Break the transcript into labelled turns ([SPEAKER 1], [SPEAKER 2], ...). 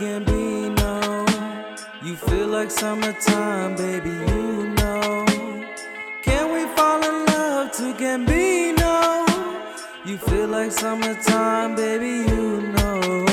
[SPEAKER 1] Gambino. You feel like summertime, baby, you know. Can we fall in love to Gambino? You feel like summertime, baby, You know.